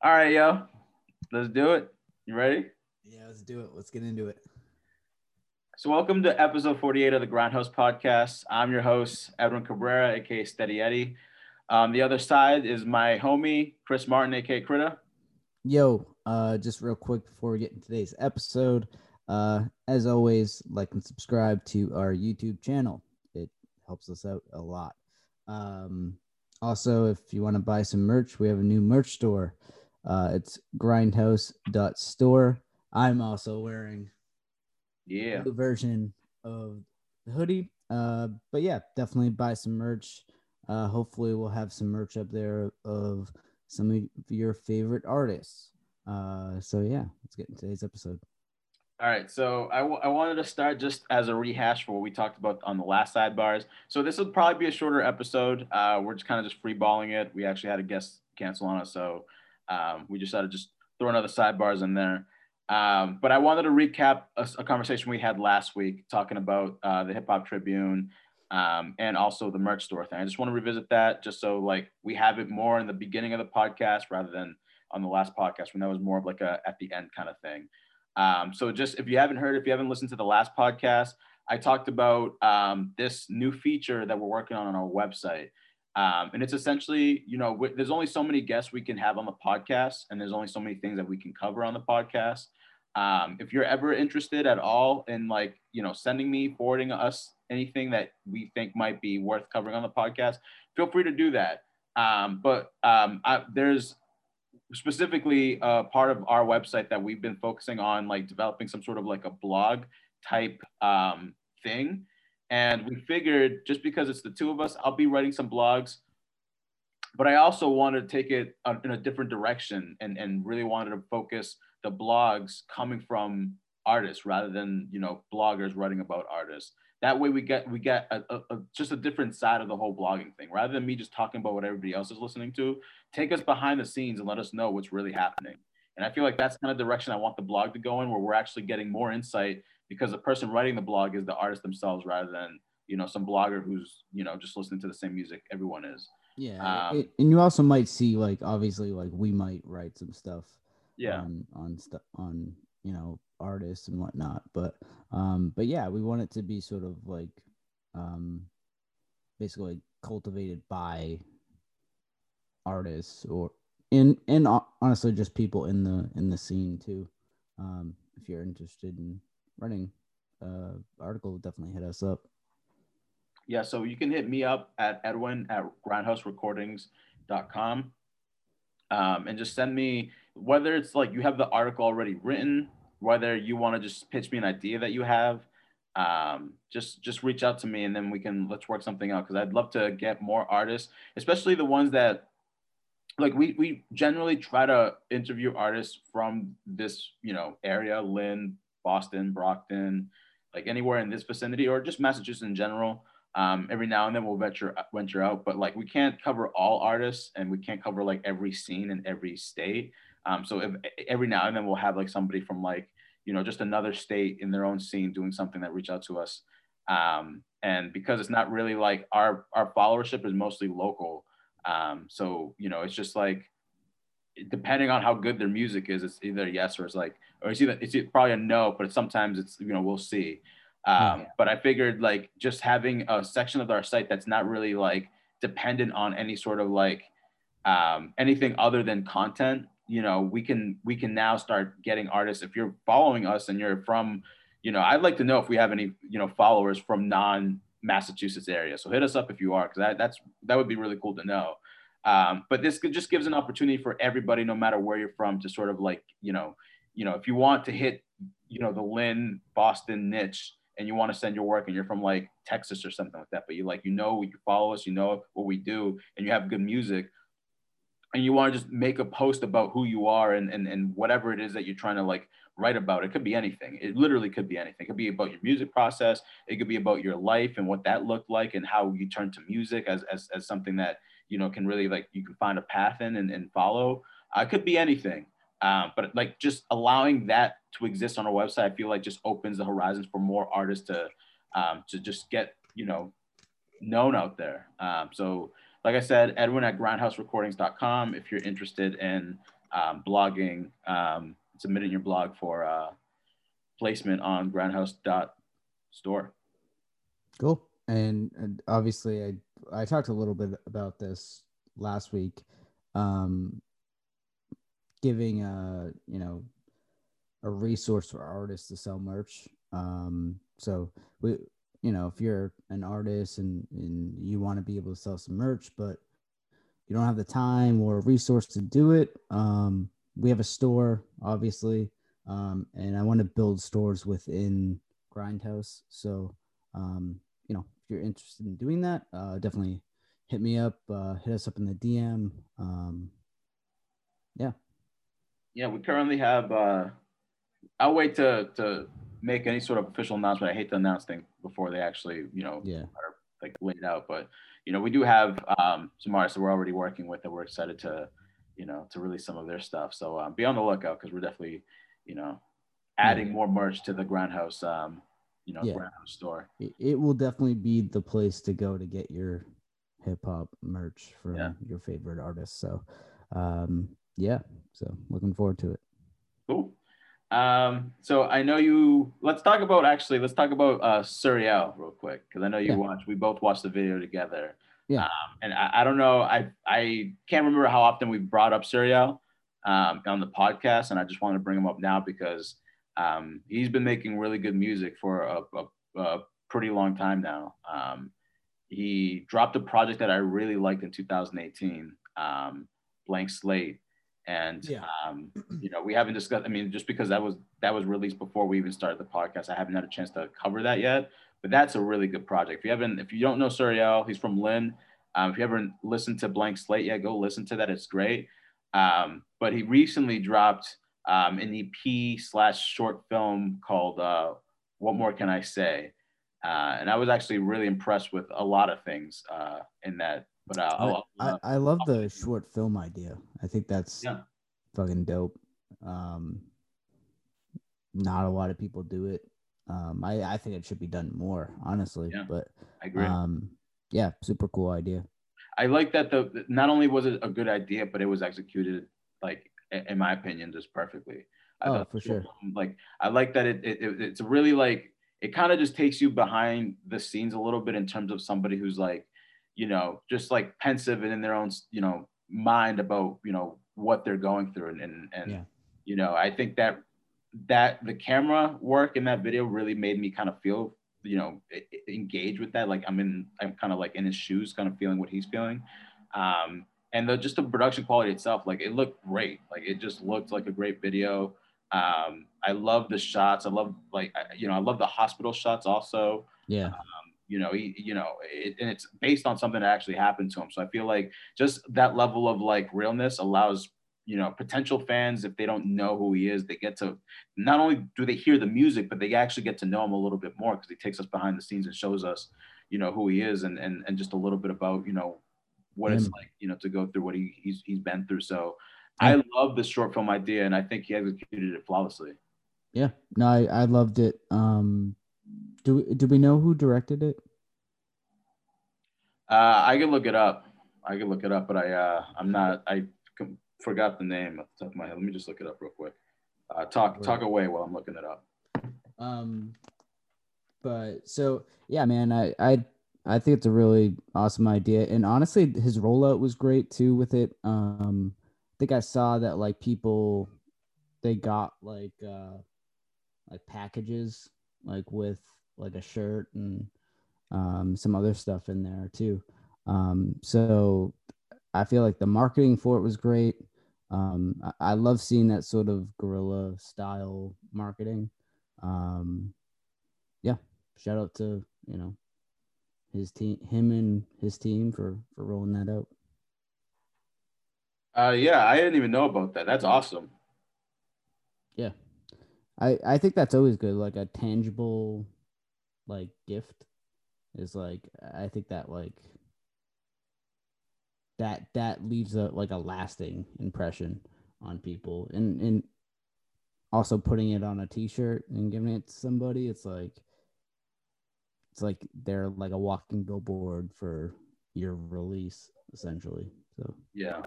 All right, yo, let's do it. You ready? Yeah, let's do it. Let's get into it. So, welcome to episode 48 of the Grindhouse Podcast. I'm your host, Edwin Cabrera, aka Steady Eddie. On the other side is my homie, Chris Martin, aka Critta. Yo, uh, just real quick before we get into today's episode, uh, as always, like and subscribe to our YouTube channel. It helps us out a lot. Um, also, if you want to buy some merch, we have a new merch store. Uh, it's grindhouse.store. I'm also wearing Yeah. the version of the hoodie. Uh, but yeah, definitely buy some merch. Uh, hopefully, we'll have some merch up there of some of your favorite artists. Uh, so yeah, let's get into today's episode. All right, so I, w- I wanted to start just as a rehash for what we talked about on the last sidebars. So this will probably be a shorter episode. Uh, we're just kind of just freeballing it. We actually had a guest cancel on us, so um, we just to just throw another sidebars in there. Um, but I wanted to recap a, a conversation we had last week talking about uh, the Hip Hop Tribune um, and also the merch store thing. I just want to revisit that just so like we have it more in the beginning of the podcast rather than on the last podcast when that was more of like a at the end kind of thing. Um, so just if you haven't heard, if you haven't listened to the last podcast, I talked about um, this new feature that we're working on on our website. Um, and it's essentially, you know, w- there's only so many guests we can have on the podcast, and there's only so many things that we can cover on the podcast. Um, if you're ever interested at all in like, you know, sending me, forwarding us anything that we think might be worth covering on the podcast, feel free to do that. Um, but um, I, there's specifically a part of our website that we've been focusing on like developing some sort of like a blog type um, thing and we figured just because it's the two of us i'll be writing some blogs but i also wanted to take it uh, in a different direction and, and really wanted to focus the blogs coming from artists rather than you know bloggers writing about artists. That way we get we get a, a, a, just a different side of the whole blogging thing. Rather than me just talking about what everybody else is listening to take us behind the scenes and let us know what's really happening. And i feel like that's kind of direction i want the blog to go in where we're actually getting more insight because the person writing the blog is the artist themselves rather than you know some blogger who's you know just listening to the same music everyone is. Yeah, Um, it- and you also might see like obviously like we might write some stuff yeah. on on stuff on you know artists and whatnot but um but yeah we want it to be sort of like um basically cultivated by artists or in and honestly just people in the in the scene too um if you're interested in writing uh article definitely hit us up Yeah, so you can hit me up at edwin at grindhouserecordings.com um, and just send me whether it's like you have the article already written, whether you want to just pitch me an idea that you have. Um, just just reach out to me and then we can let's work something out because I'd love to get more artists, especially the ones that like we we generally try to interview artists from this you know area, Lynn, Boston, Brockton, like anywhere in this vicinity or just Massachusetts in general. Um, every now and then we'll venture venture out, but like we can't cover all artists and we can't cover like every scene in every state. Um, so if, every now and then we'll have like somebody from like you know just another state in their own scene doing something that reach out to us. Um, and because it's not really like our our followership is mostly local, um, so you know it's just like depending on how good their music is, it's either yes or it's like or it's either it's probably a no, but sometimes it's you know we'll see. Um, Yeah. But I figured like just having a section of our site that's not really like dependent on any sort of like um, anything other than content. You know, we can we can now start getting artists. If you're following us and you're from, you know, I'd like to know if we have any you know followers from non Massachusetts area. So hit us up if you are, because that that's that would be really cool to know. Um, but this just gives an opportunity for everybody, no matter where you're from, to sort of like you know, you know, if you want to hit, you know, the Lynn Boston niche, and you want to send your work, and you're from like Texas or something like that, but you like you know you follow us, you know what we do, and you have good music, and you want to just make a post about who you are and and and whatever it is that you're trying to like write about. It could be anything. It literally could be anything. It could be about your music process. It could be about your life and what that looked like and how you turned to music as as, as something that you know can really like you can find a path in and, and follow. Uh, it could be anything. Um, but like just allowing that to exist on our website, I feel like just opens the horizons for more artists to um, to just get you know known out there. Um, so like I said, Edwin at grindhouserecordings.com if you're interested in um, blogging, um, submitting your blog for uh, placement on grindhouse.store. Cool. And, and obviously, I I talked a little bit about this last week, um, giving a you know a resource for artists to sell merch. Um, so we, you know, if you're an artist and, and you want to be able to sell some merch, but you don't have the time or resource to do it, um, we have a store, obviously, um, and I want to build stores within Grindhouse. So, um, you know, if you're interested in doing that, uh, definitely hit me up, uh, hit us up in the DM. Um, yeah. Yeah, we currently have. Uh, I'll wait to to make any sort of official announcement. I hate to announce things before they actually, you know, yeah. are like laid out. But you know, we do have um, some artists that we're already working with that we're excited to, you know, to release some of their stuff. So um, be on the lookout because we're definitely, you know, adding yeah. more merch to the Grindhouse, um, you know, yeah. Grindhouse store. It, it, will definitely be the place to go to get your hip hop merch from yeah. your favorite artists. So, um, yeah. So looking forward to it. Cool. Um, so I know you. Let's talk about actually. Let's talk about uh, Suriel real quick because I know you yeah. watched. We both watched the video together. Yeah. Um, and I, I, don't know. I I can't remember how often we brought up Suriel um, on the podcast, and I just wanted to bring him up now because um, he's been making really good music for a, a, a pretty long time now. Um, he dropped a project that I really liked in 2018, um, Blank Slate and yeah. um, you know we haven't discussed i mean just because that was that was released before we even started the podcast i haven't had a chance to cover that yet. But that's a really good project. If you haven't if you don't know suriel he's from lynn. Um, if you haven't listened to blank slate yet go listen to that. It's great. Um, but he recently dropped um, an ep slash short film called uh, what more can i say? Uh, and i was actually really impressed with a lot of things uh, in that but uh, I, I, I love the short film idea. I think that's yeah. fucking dope. Um, not a lot of people do it. Um, I, I think it should be done more, honestly. Yeah, but I agree. Um, yeah, super cool idea. I like that the not only was it a good idea, but it was executed like in my opinion just perfectly. I oh, for sure. Like I like that it, it, it it's really like it kind of just takes you behind the scenes a little bit in terms of somebody who's like you know, just like pensive and in their own, you know, mind about, you know, what they're going through. And, and, and yeah. you know, I think that, that the camera work in that video really made me kind of feel, you know, engage with that. Like I'm in, I'm kind of like in his shoes, kind of feeling what he's feeling. Um, and the, just the production quality itself, like it looked great. Like it just looked like a great video. Um, I love the shots. I love like, you know, I love the hospital shots also. Yeah. You know he you know it, and it's based on something that actually happened to him. So i feel like just that level of like realness allows you know potential fans if they don't know who he is they get to not only do they hear the music but they actually get to know him a little bit more because he takes us behind the scenes and shows us you know who he is and and, and just a little bit about you know what it's like you know to go through what he, he's he's been through. So i love this short film idea and i think he executed it flawlessly. Yeah. No i, I loved it. Um do do we know who directed it? Uh, I can look it up. I can look it up, but I uh, I'm not. I forgot the name off the top of my head. Let me just look it up real quick. Uh, talk talk away while I'm looking it up. Um, but so yeah, man, I I I think it's a really awesome idea, and honestly, his rollout was great too with it. Um, I think I saw that like people they got like uh like packages like with like a shirt and um, some other stuff in there too. Um, so I feel like the marketing for it was great. Um, I, I, love seeing that sort of guerrilla style marketing. Um, yeah, shout out to you know his team, him and his team for for rolling that out. Uh, yeah, I didn't even know about that. That's awesome. Yeah, I I think that's always good, like a tangible, like gift, is like I think that like that that leaves a like a lasting impression on people, and and also putting it on a T-shirt and giving it to somebody, it's like it's like they're like a walking billboard for your release essentially. So yeah,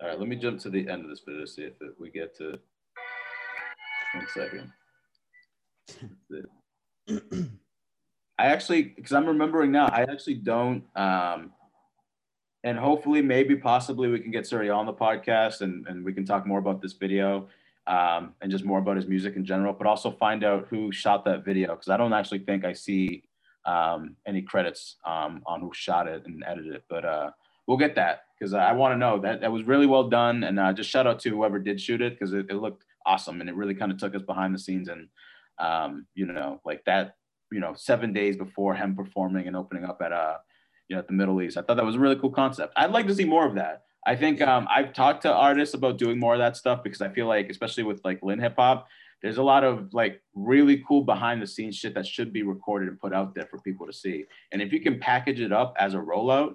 All right, let me jump to the end of this video to see if it, we get to. One second. I actually, because I'm remembering now, I actually don't. Um, and hopefully, maybe, possibly, we can get Suriel on the podcast and, and we can talk more about this video um, and just more about his music in general, but also find out who shot that video because I don't actually think I see um, any credits um, on who shot it and edited it. But uh, we'll get that because I want to know that that was really well done. And uh, just shout out to whoever did shoot it because it, it, looked awesome and it really kind of took us behind the scenes and um, you know like that you know seven days before him performing and opening up at uh you know at the Middle East. I thought that was a really cool concept. I'd like to see more of that. I think um, I've talked to artists about doing more of that stuff because I feel like, especially with like Lynn Hip Hop, there's a lot of like really cool behind the scenes shit that should be recorded and put out there for people to see. And if you can package it up as a rollout,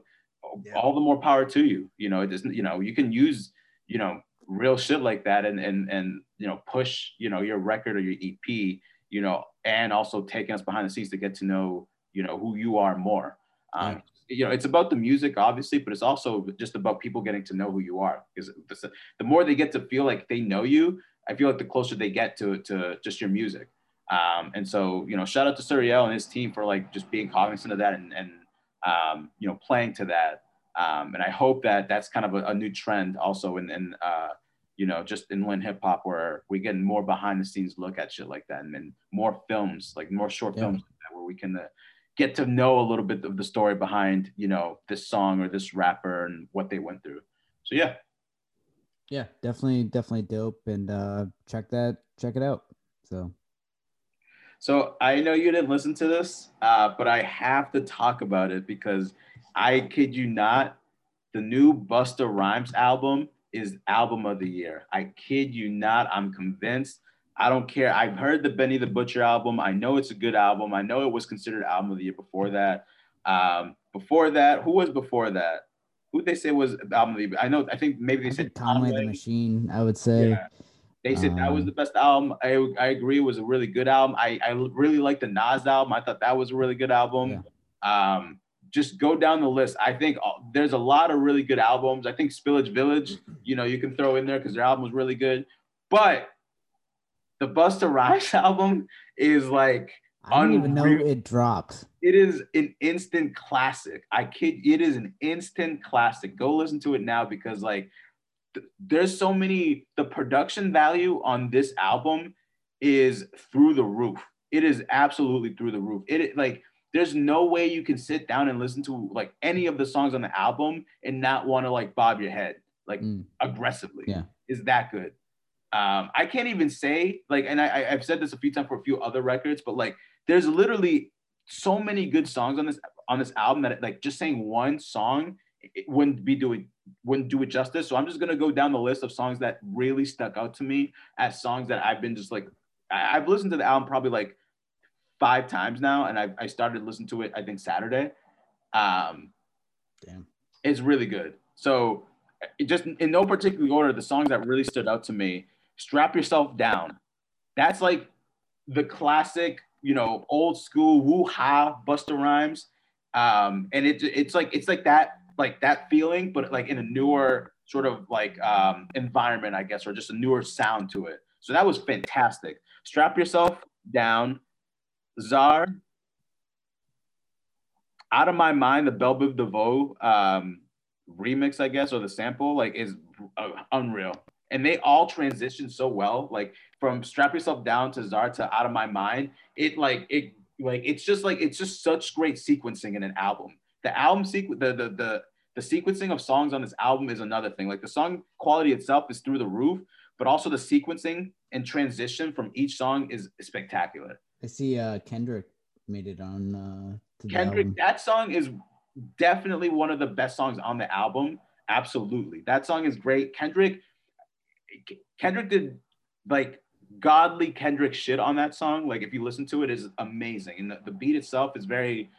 yeah. all the more power to you. You know, it doesn't, you know, you can use, you know, real shit like that and and and you know, push, you know, your record or your EP, you know, and also taking us behind the scenes to get to know, you know, who you are more. Um, you know it's about the music obviously but it's also just about people getting to know who you are because the more they get to feel like they know you i feel like the closer they get to to just your music. Um, and so you know shout out to Suriel and his team for like just being cognizant of that and, and um, you know playing to that. Um, and i hope that that's kind of a, a new trend also in, in uh, you know just in Lynn hip hop where we get more behind the scenes look at shit like that and, and more films like more short yeah. films like where we can uh, get to know a little bit of the story behind you know this song or this rapper and what they went through. So yeah. Yeah definitely definitely dope and uh check that check it out. So. So i know you didn't listen to this uh but i have to talk about it because i kid you not the new busta rhymes album is album of the year i kid you not i'm convinced I don't care. I've heard the Benny the Butcher album. I know it's a good album. I know it was considered album of the year before that. Um, before that, who was before that? Who they say was album of the year? I know. I think maybe they I said Conway, Conway the Machine. I would say. Yeah. They said um, that was the um, best album. I, I agree. It was a really good album. I, I really liked the Nas album. I thought that was a really good album. Yeah. Um, just go down the list. I think uh, there's a lot of really good albums. I think Spillage Village, you know, you can throw in there because their album was really good. But the Busta Rhymes album is like I don't even know it dropped. It is an instant classic. I kid, it is an instant classic. Go listen to it now because like th- there's so many. The production value on this album is through the roof. It is absolutely through the roof. It like there's no way you can sit down and listen to like any of the songs on the album and not want to like bob your head like mm. aggressively. Yeah, is that good? Um, I can't even say like, and I, I've said this a few times for a few other records, but like, there's literally so many good songs on this on this album that like just saying one song it wouldn't be doing wouldn't do it justice. So I'm just gonna go down the list of songs that really stuck out to me as songs that I've been just like I, have listened to the album probably like five times now, and I, I started listening to it I think Saturday. Um, Damn, it's really good. So it just in no particular order, the songs that really stood out to me strap yourself down. That's like the classic, you know, old school woo ha Busta Rhymes. Um, and it, it's like it's like that like that feeling, but like in a newer sort of like um, environment, I guess, or just a newer sound to it. So that was fantastic. Strap yourself down, Czar. Out of my mind, the Bell Biv DeVoe um, remix, I guess, or the sample, like is uh, unreal and they all transition so well. Like from strap yourself down to Czar to out of my mind. It like it like it's just like it's just such great sequencing in an album. The album sequence, the, the the the sequencing of songs on this album is another thing. Like the song quality itself is through the roof, but also the sequencing and transition from each song is spectacular. I see uh Kendrick made it on uh Kendrick. That song is definitely one of the best songs on the album. Absolutely. That song is great. Kendrick Kendrick did like godly Kendrick shit on that song. Like if you listen to it, is amazing, and the, the, beat itself is very,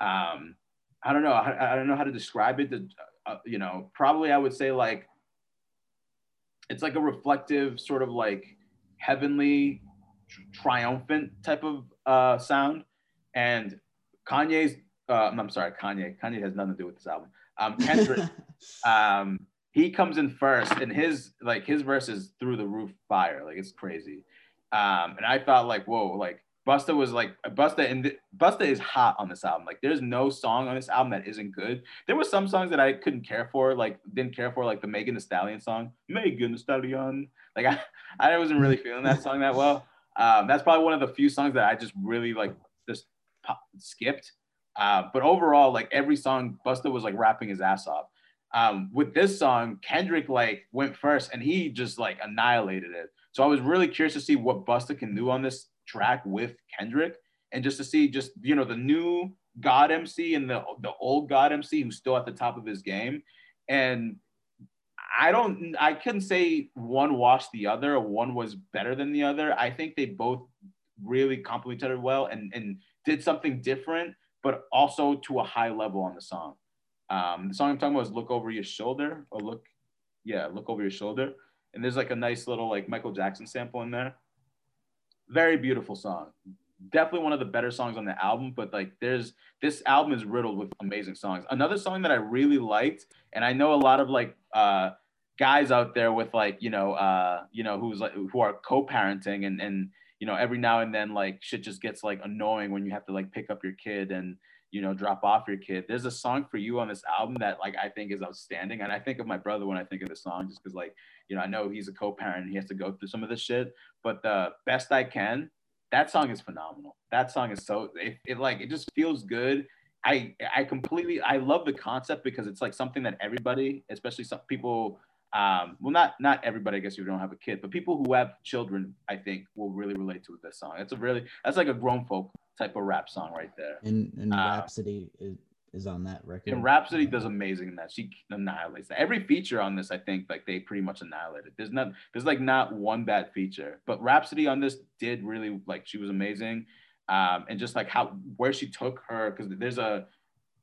um, I don't know, I, I don't know how to describe it. The, uh, you know, probably I would say like, it's like a reflective sort of like heavenly, triumphant type of uh, sound, and Kanye's. Uh, I'm sorry, Kanye. Kanye has nothing to do with this album. Um, Kendrick. um, he comes in first, and his like his verse is through the roof fire, like it's crazy. Um, and I thought like, whoa, like Busta was like Busta and Busta is hot on this album. Like there's no song on this album that isn't good. There were some songs that I couldn't care for, like didn't care for, like the Megan Thee Stallion song. Megan Thee Stallion. Like I, I wasn't really feeling that song that well. Um, that's probably one of the few songs that I just really like just skipped. Uh, but overall, like every song, Busta was like rapping his ass off. Um, with this song, Kendrick like went first and he just like annihilated it. So I was really curious to see what Busta can do on this track with Kendrick and just to see just you know the new God MC and the the old God MC who's still at the top of his game. And I don't I couldn't say one washed the other or one was better than the other. I think they both really complement each other well and, and did something different, but also to a high level on the song. Um, the song I'm talking about is Look Over Your Shoulder or Look, yeah, Look Over Your Shoulder. And there's like a nice little like Michael Jackson sample in there very beautiful song definitely one of the better songs on the album but like there's this album is riddled with amazing songs another song that i really liked and i know a lot of like uh guys out there with like you know uh you know who's like who are co-parenting and and you know every now and then like shit just gets like annoying when you have to like pick up your kid and you know drop off your kid there's a song for you on this album that like i think is outstanding and i think of my brother when i think of the song just because like you know, I know he's a co-parent and he has to go through some of this shit, but the best I can, that song is phenomenal. That song is so it, it like it just feels good. I I completely I love the concept because it's like something that everybody, especially some people um, well, not not everybody. I guess you don't have a kid, but people who have children, I think, will really relate to this song. It's a really that's like a grown folk type of rap song right there. And and uh, Rapsody is is on that record. And Rapsody does amazing in that. She annihilates that. Every feature on this, I think, like they pretty much annihilated. There's not, there's like not one bad feature. But Rapsody on this did really like she was amazing, um, and just like how where she took her because there's a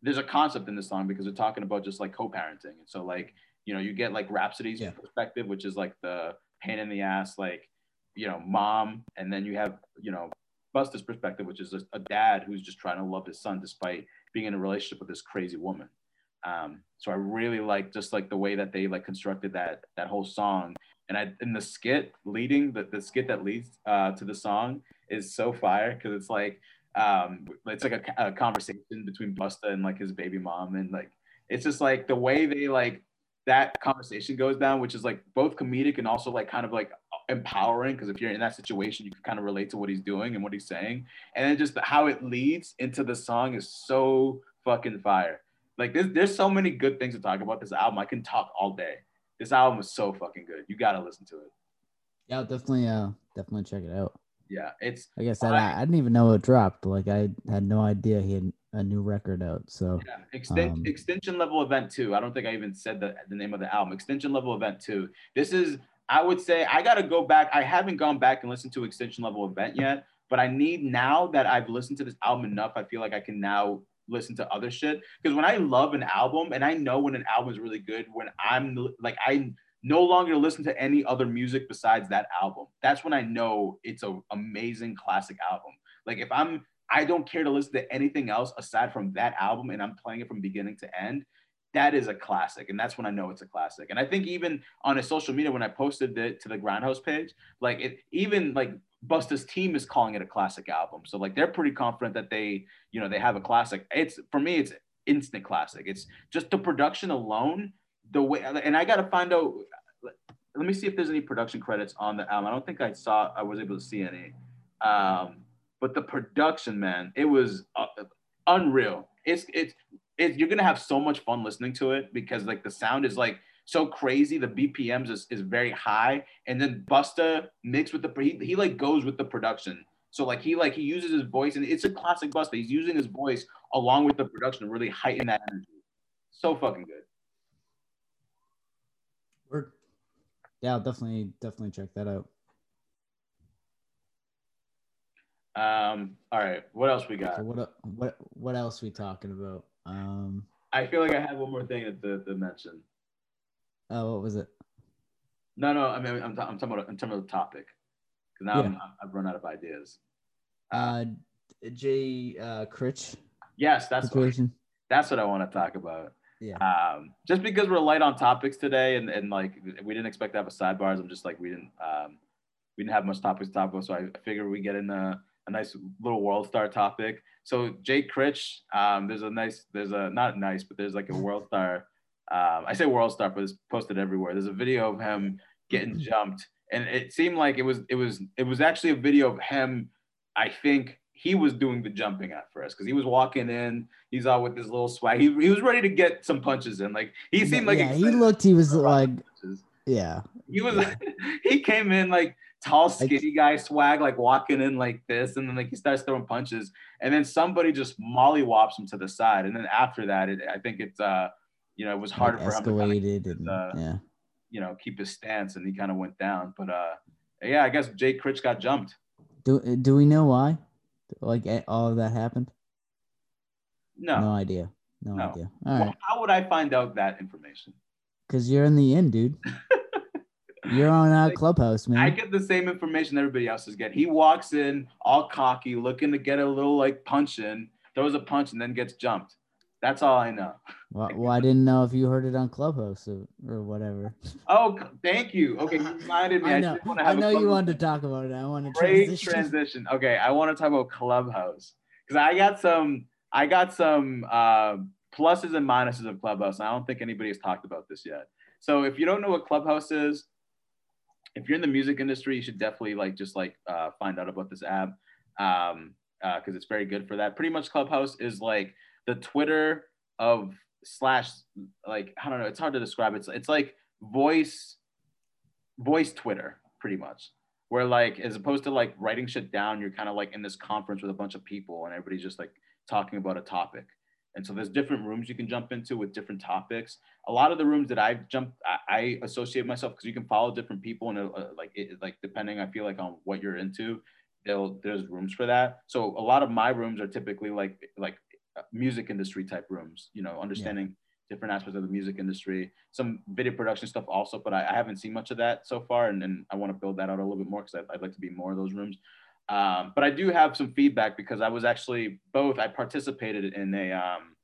there's a concept in this song because they're talking about just like co-parenting, and so like you know you get like Rapsody's yeah. perspective, which is like the pain in the ass, like you know mom, and then you have you know Busta's perspective, which is a, a dad who's just trying to love his son despite being in a relationship with this crazy woman. Um, so I really like just like the way that they like constructed that that whole song. And I in the skit leading the, the skit that leads uh, to the song is so fire because it's like um, it's like a, a conversation between Busta and like his baby mom and like it's just like the way they like that conversation goes down, which is like both comedic and also like kind of like empowering because if you're in that situation, you can kind of relate to what he's doing and what he's saying. And then just how it leads into the song is so fucking fire. Like there's there's so many good things to talk about this album. I can talk all day. This album is so fucking good. You gotta listen to it. Yeah, I'll definitely uh definitely check it out. Yeah, it's like I said, I, I didn't even know it dropped. Like I had no idea he had a new record out. So yeah, Exten- um, extension level event two. I don't think I even said the, the name of the album. Extension level event two. This is I would say I got to go back. I haven't gone back and listened to Extension Level Event yet, but I need now that I've listened to this album enough, I feel like I can now listen to other shit. Because when I love an album and I know when an album is really good, when I'm like, I no longer listen to any other music besides that album. That's when I know it's an amazing classic album. Like if I'm, I don't care to listen to anything else aside from that album and I'm playing it from beginning to end that is a classic and that's when i know it's a classic. And i think even on a social media when i posted it to the grindhouse page like it even like busta's team is calling it a classic album. So like they're pretty confident that they you know they have a classic. It's for me it's instant classic. It's just the production alone the way and i gotta find out let me see if there's any production credits on the album. I don't think i saw i was able to see any. Um but the production man it was uh, unreal it's it's it, you're gonna have so much fun listening to it because like the sound is like so crazy. The BPMs is, is very high, and then Busta mixed with the he, he like goes with the production. So like he like he uses his voice, and it's a classic Busta. He's using his voice along with the production to really heighten that energy. So fucking good. Yeah, I'll definitely definitely check that out. Um. All right. What else we got? So what what what else we talking about? Um, I feel like I have one more thing to, to mention. Oh, what was it? No, no. I mean, I'm, t- I'm talking about in terms of the topic. Because now yeah. i have run out of ideas. Uh, Jay uh, Critch. Yes, that's what, that's what I want to talk about. Yeah. Um, just because we're light on topics today, and, and like we didn't expect to have a sidebars. I'm just like we didn't um, we didn't have much topics to talk about, so I figured we get in a, a nice little world star topic. So Jay Critch, um, there's a nice, there's a not nice, but there's like a world star. Um, I say world star, but it's posted everywhere. There's a video of him getting jumped, and it seemed like it was it was it was actually a video of him. I think he was doing the jumping at first because he was walking in. He's out with his little swag. He, he was ready to get some punches in. Like he seemed like yeah, he looked. He was like, punches. yeah. He was. he came in like tall, skinny guy swag, like walking in like this, and then like he starts throwing punches, and then somebody just mollywops him to the side, and then after that, it, I think it's uh, you know, it was harder like for him to kind of, and, uh, yeah, you know, keep his stance, and he kind of went down. But uh, yeah, I guess Jay Critch got jumped. Do do we know why? Like all of that happened? No. No idea. No, no. idea. All well, right. How would I find out that information? Because you're in the end, dude. you're on a clubhouse, man. I get the same information everybody else is getting. He walks in all cocky, looking to get a little like punch in, throws a punch, and then gets jumped. That's all I know. well, well, I didn't know if you heard it on Clubhouse or, or whatever. Oh, thank you. Okay, you reminded me. I know, I, I know you wanted to talk about it. I want to great transition. transition. Okay, I want to talk about Clubhouse because I got some. I got some uh, pluses and minuses of Clubhouse. I don't think anybody has talked about this yet. So if you don't know what Clubhouse is, if you're in the music industry, you should definitely like just like uh, find out about this app because um, uh, it's very good for that. Pretty much, Clubhouse is like the Twitter of slash like I don't know. It's hard to describe. It's it's like voice voice Twitter pretty much. Where like as opposed to like writing shit down, you're kind of like in this conference with a bunch of people and everybody's just like talking about a topic. And so there's different rooms you can jump into with different topics. A lot of the rooms that I've jumped, I, I associate myself because you can follow different people and uh, like it, like depending, I feel like on what you're into, there's rooms for that. So a lot of my rooms are typically like like uh, music industry type rooms, you know, understanding yeah. different aspects of the music industry, some video production stuff also, but I, I haven't seen much of that so far. And, and I want to build that out a little bit more because I'd, I'd, like to be more of those rooms. Um, but I do have some feedback because I was actually both, I participated in a, um,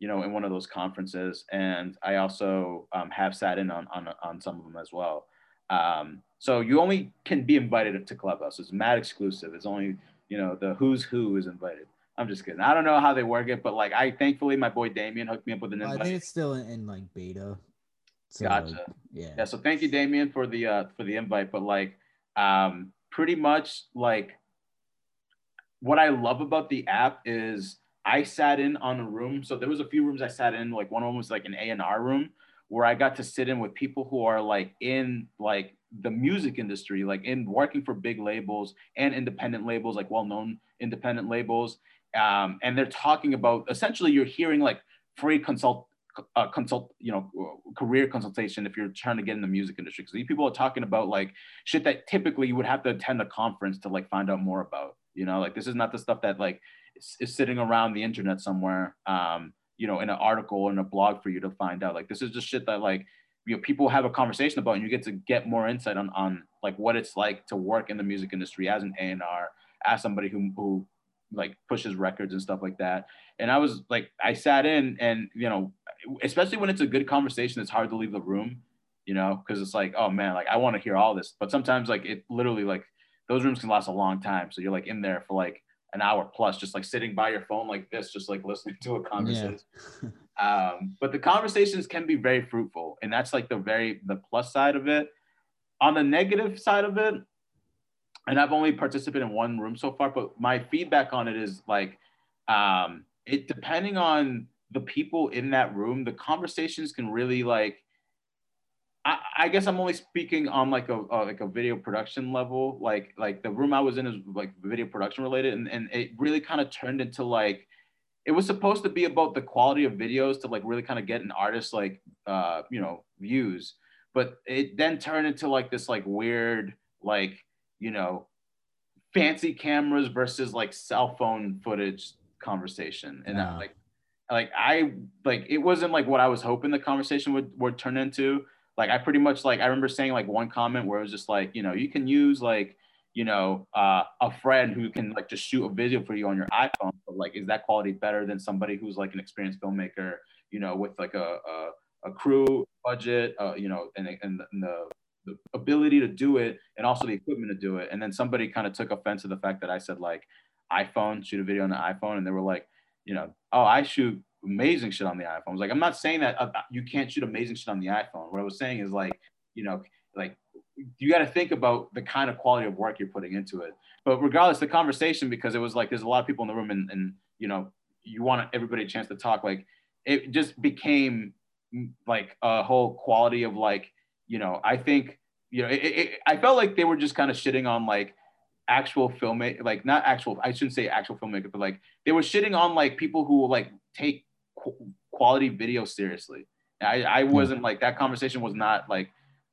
you know, in one of those conferences. And I also um, have sat in on, on, on some of them as well. Um, so you only can be invited to Clubhouse. It's mad exclusive. It's only, you know, the who's who is invited. I'm just kidding. I don't know how they work it, but like I thankfully my boy Damien hooked me up with an invite. I think it's still in, in like beta. So, gotcha. Like, yeah. Yeah. So thank you, Damien, for the uh for the invite. But like um pretty much like what I love about the app is I sat in on a room. So there was a few rooms I sat in. Like one of them was like an A and R room where I got to sit in with people who are like in like the music industry, like in working for big labels and independent labels, like well-known independent labels um, and they're talking about essentially you're hearing like free consult uh, consult you know career consultation if you're trying to get in the music industry because these people are talking about like shit that typically you would have to attend a conference to like find out more about you know like this is not the stuff that like is, sitting around the internet somewhere um you know in an article in a blog for you to find out like this is just shit that like you know people have a conversation about and you get to get more insight on on like what it's like to work in the music industry as an A&R as somebody who who like pushes records and stuff like that. And I was like, I sat in and, you know, especially when it's a good conversation, it's hard to leave the room, you know, because it's like, oh man, like I want to hear all this. But sometimes like it literally like those rooms can last a long time. So you're like in there for like an hour plus, just like sitting by your phone like this, just like listening to a conversation. Yeah. um, but the conversations can be very fruitful. And that's like the very the plus side of it. On the negative side of it, and I've only participated in one room so far, but my feedback on it is like, um, it depending on the people in that room, the conversations can really like. I, I guess I'm only speaking on like a, a, like a video production level. Like like the room I was in is like video production related, and and it really kind of turned into like. It was supposed to be about the quality of videos to like really kind of get an artist like uh you know views, but it then turned into like this like weird like you know, fancy cameras versus like cell phone footage conversation. And yeah. like, like I like it wasn't like what I was hoping the conversation would would turn into. Like I pretty much like I remember saying like one comment where it was just like, you know, you can use like, you know, uh, a friend who can like just shoot a video for you on your iPhone. But like, is that quality better than somebody who's like an experienced filmmaker you know, with like a a, a crew budget, uh, you know, and and, and the the ability to do it and also the equipment to do it. And then somebody kind of took offense to the fact that I said like iPhone, shoot a video on the iPhone, and they were like, you know, oh, I shoot amazing shit on the iPhone. I was like, I'm not saying that uh, you can't shoot amazing shit on the iPhone. What I was saying is like, you know, like you got to think about the kind of quality of work you're putting into it. But regardless, the conversation because it was like there's a lot of people in the room and and you know you want everybody a chance to talk. Like it just became like a whole quality of like you know I think you know it, it, I felt like they were just kind of shitting on like actual filmmaker like not actual I shouldn't say actual filmmaker but like they were shitting on like people who like take qu- quality video seriously. I, I hmm. wasn't like that conversation was not like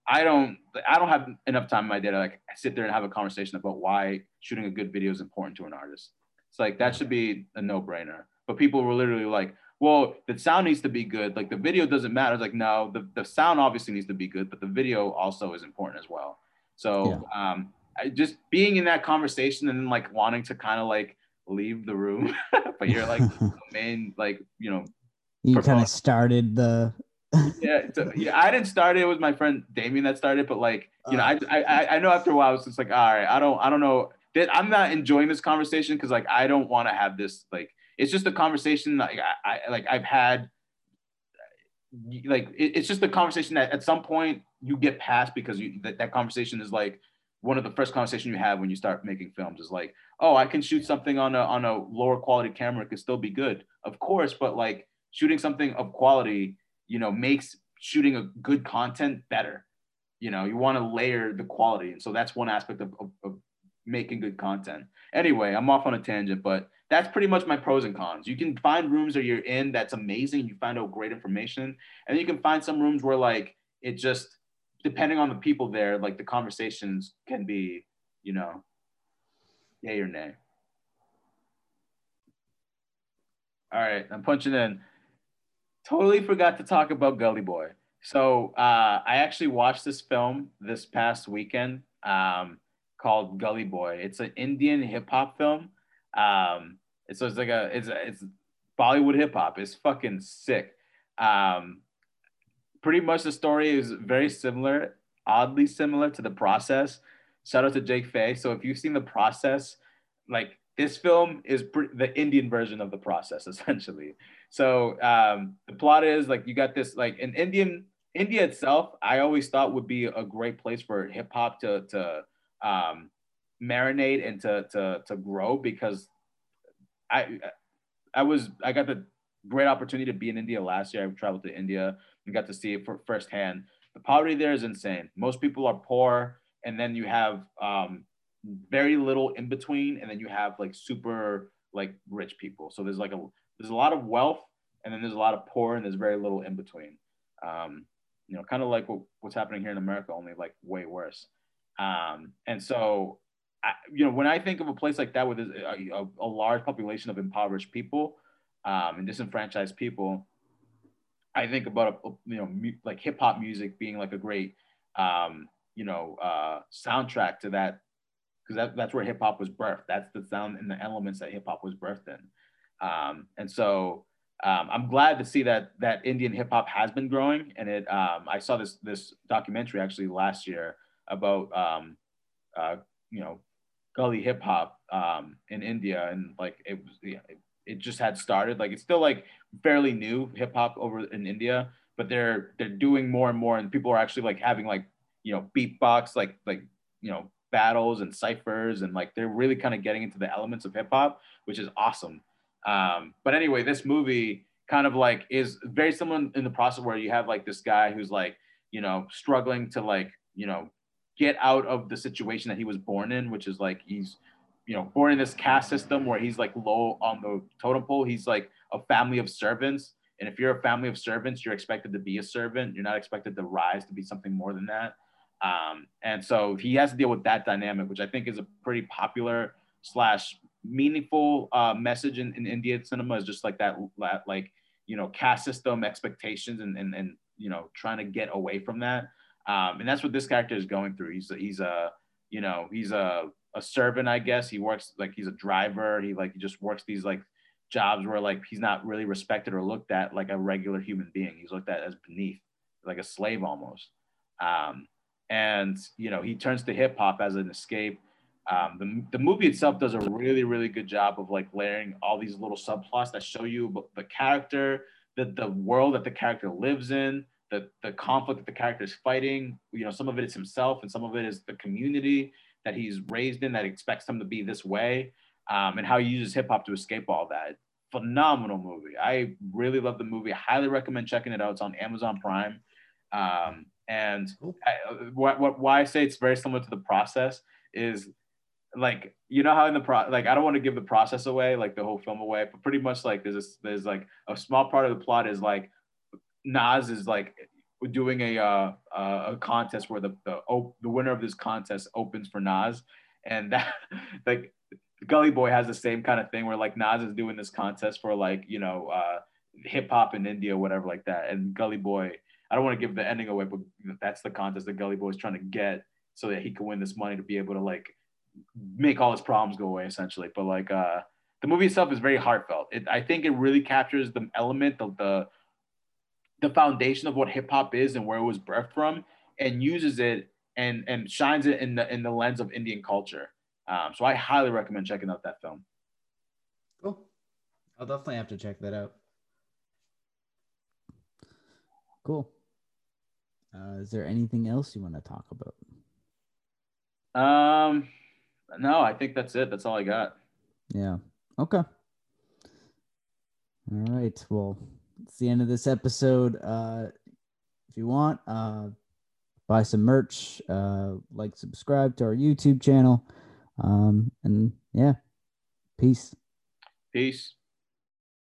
I don't I don't have enough time in my day to like sit there and have a conversation about why shooting a good video is important to an artist. It's like that should be a no-brainer. But people were literally like, well, the sound needs to be good. Like the video doesn't matter. It's like, no, the, the sound obviously needs to be good, but the video also is important as well. So yeah. um I, just being in that conversation and then like wanting to kind of like leave the room, but you're like main like, you know, you kind of started the yeah, so, yeah, I didn't start it. It was my friend Damien that started. But like, you know, uh. I, I I know after a while, I was just like, all right, I don't I don't know. That I'm not enjoying this conversation because like I don't want to have this like it's just a conversation like I, I like I've had like it, it's just a conversation that at some point you get past because you that, that conversation is like one of the first conversations you have when you start making films is like oh I can shoot something on a on a lower quality camera it can still be good of course but like shooting something of quality you know, makes shooting a good content better. You know, you want to layer the quality. And so that's one aspect of, of, of making good content. Anyway, I'm off on a tangent, but that's pretty much my pros and cons. You can find rooms that you're in that's amazing. You find out great information. And you can find some rooms where like it just depending on the people there, like the conversations can be, you know, yay or nay. All right, I'm punching in totally forgot to talk about Gully Boy. So uh, I actually watched this film this past weekend um, called Gully Boy. It's an Indian hip hop film. Um, so it's like a it's it's Bollywood hip hop. It's fucking sick. Um, pretty much the story is very similar, oddly similar to the process. Shout out to Jake Fay. So if you've seen the process, like this film is pre- the Indian version of the process, essentially. So um, the plot is like you got this like an Indian India itself. I always thought would be a great place for hip hop to to um, marinate and to to to grow because I I was I got the great opportunity to be in India last year. I traveled to India and got to see it for firsthand. The poverty there is insane. Most people are poor, and then you have um, very little in between, and then you have like super like rich people. So there's like a there's a lot of wealth, and then there's a lot of poor, and there's very little in between. Um, you know, kind of like what, what's happening here in America, only like way worse. Um, and so, I, you know, when I think of a place like that with a, a, a large population of impoverished people um, and disenfranchised people, I think about a, you know mu- like hip hop music being like a great um, you know uh, soundtrack to that because that, that's where hip hop was birthed. That's the sound and the elements that hip hop was birthed in. Um, and so um, I'm glad to see that that Indian hip hop has been growing. And it um, I saw this this documentary actually last year about um, uh, you know gully hip hop um, in India, and like it was it, it just had started. Like it's still like fairly new hip hop over in India, but they're they're doing more and more, and people are actually like having like you know beatbox like like you know battles and ciphers and like they're really kind of getting into the elements of hip hop, which is awesome. Um, but anyway, this movie kind of like is very similar in the process where you have like this guy who's like, you know, struggling to like, you know, get out of the situation that he was born in, which is like he's, you know, born in this caste system where he's like low on the totem pole. He's like a family of servants. And if you're a family of servants, you're expected to be a servant. You're not expected to rise to be something more than that. Um, and so he has to deal with that dynamic, which I think is a pretty popular slash meaningful uh, message in, in Indian cinema is just like that, like, you know, caste system expectations and, and, and, you know, trying to get away from that. Um, and that's what this character is going through. He's, a, he's a, you know, he's a, a servant, I guess. He works like he's a driver. He like, he just works these like jobs where like he's not really respected or looked at like a regular human being. He's looked at as beneath, like a slave almost. Um, and you know he turns to hip hop as an escape. Um, the, the movie itself does a really really good job of like layering all these little subplots that show you the character, the the world that the character lives in, the the conflict that the character is fighting. You know, some of it is himself, and some of it is the community that he's raised in that expects him to be this way, um, and how he uses hip hop to escape all that. Phenomenal movie. I really love the movie. I highly recommend checking it out. It's on Amazon Prime. Um, and I, what, what, why I say it's very similar to the process is like you know how in the pro like I don't want to give the process away like the whole film away but pretty much like there's this, there's like a small part of the plot is like Nas is like doing a uh, a contest where the the, op- the winner of this contest opens for Nas and that like Gully Boy has the same kind of thing where like Nas is doing this contest for like you know uh, hip hop in India whatever like that and Gully Boy I don't want to give the ending away, but that's the contest that Gully Boy is trying to get so that he can win this money to be able to like make all his problems go away essentially. But like uh the movie itself is very heartfelt. It, I think it really captures the element of the the foundation of what hip hop is and where it was birthed from, and uses it and and shines it in the in the lens of Indian culture. Um, so I highly recommend checking out that film. Cool. I'll definitely have to check that out. Cool. Uh, is there anything else you want to talk about? Um, no, I think that's it. That's all I got. Yeah. Okay. All right. Well, it's the end of this episode. Uh, if you want, uh, buy some merch, uh, like, subscribe to our YouTube channel. Um, and yeah, peace. Peace.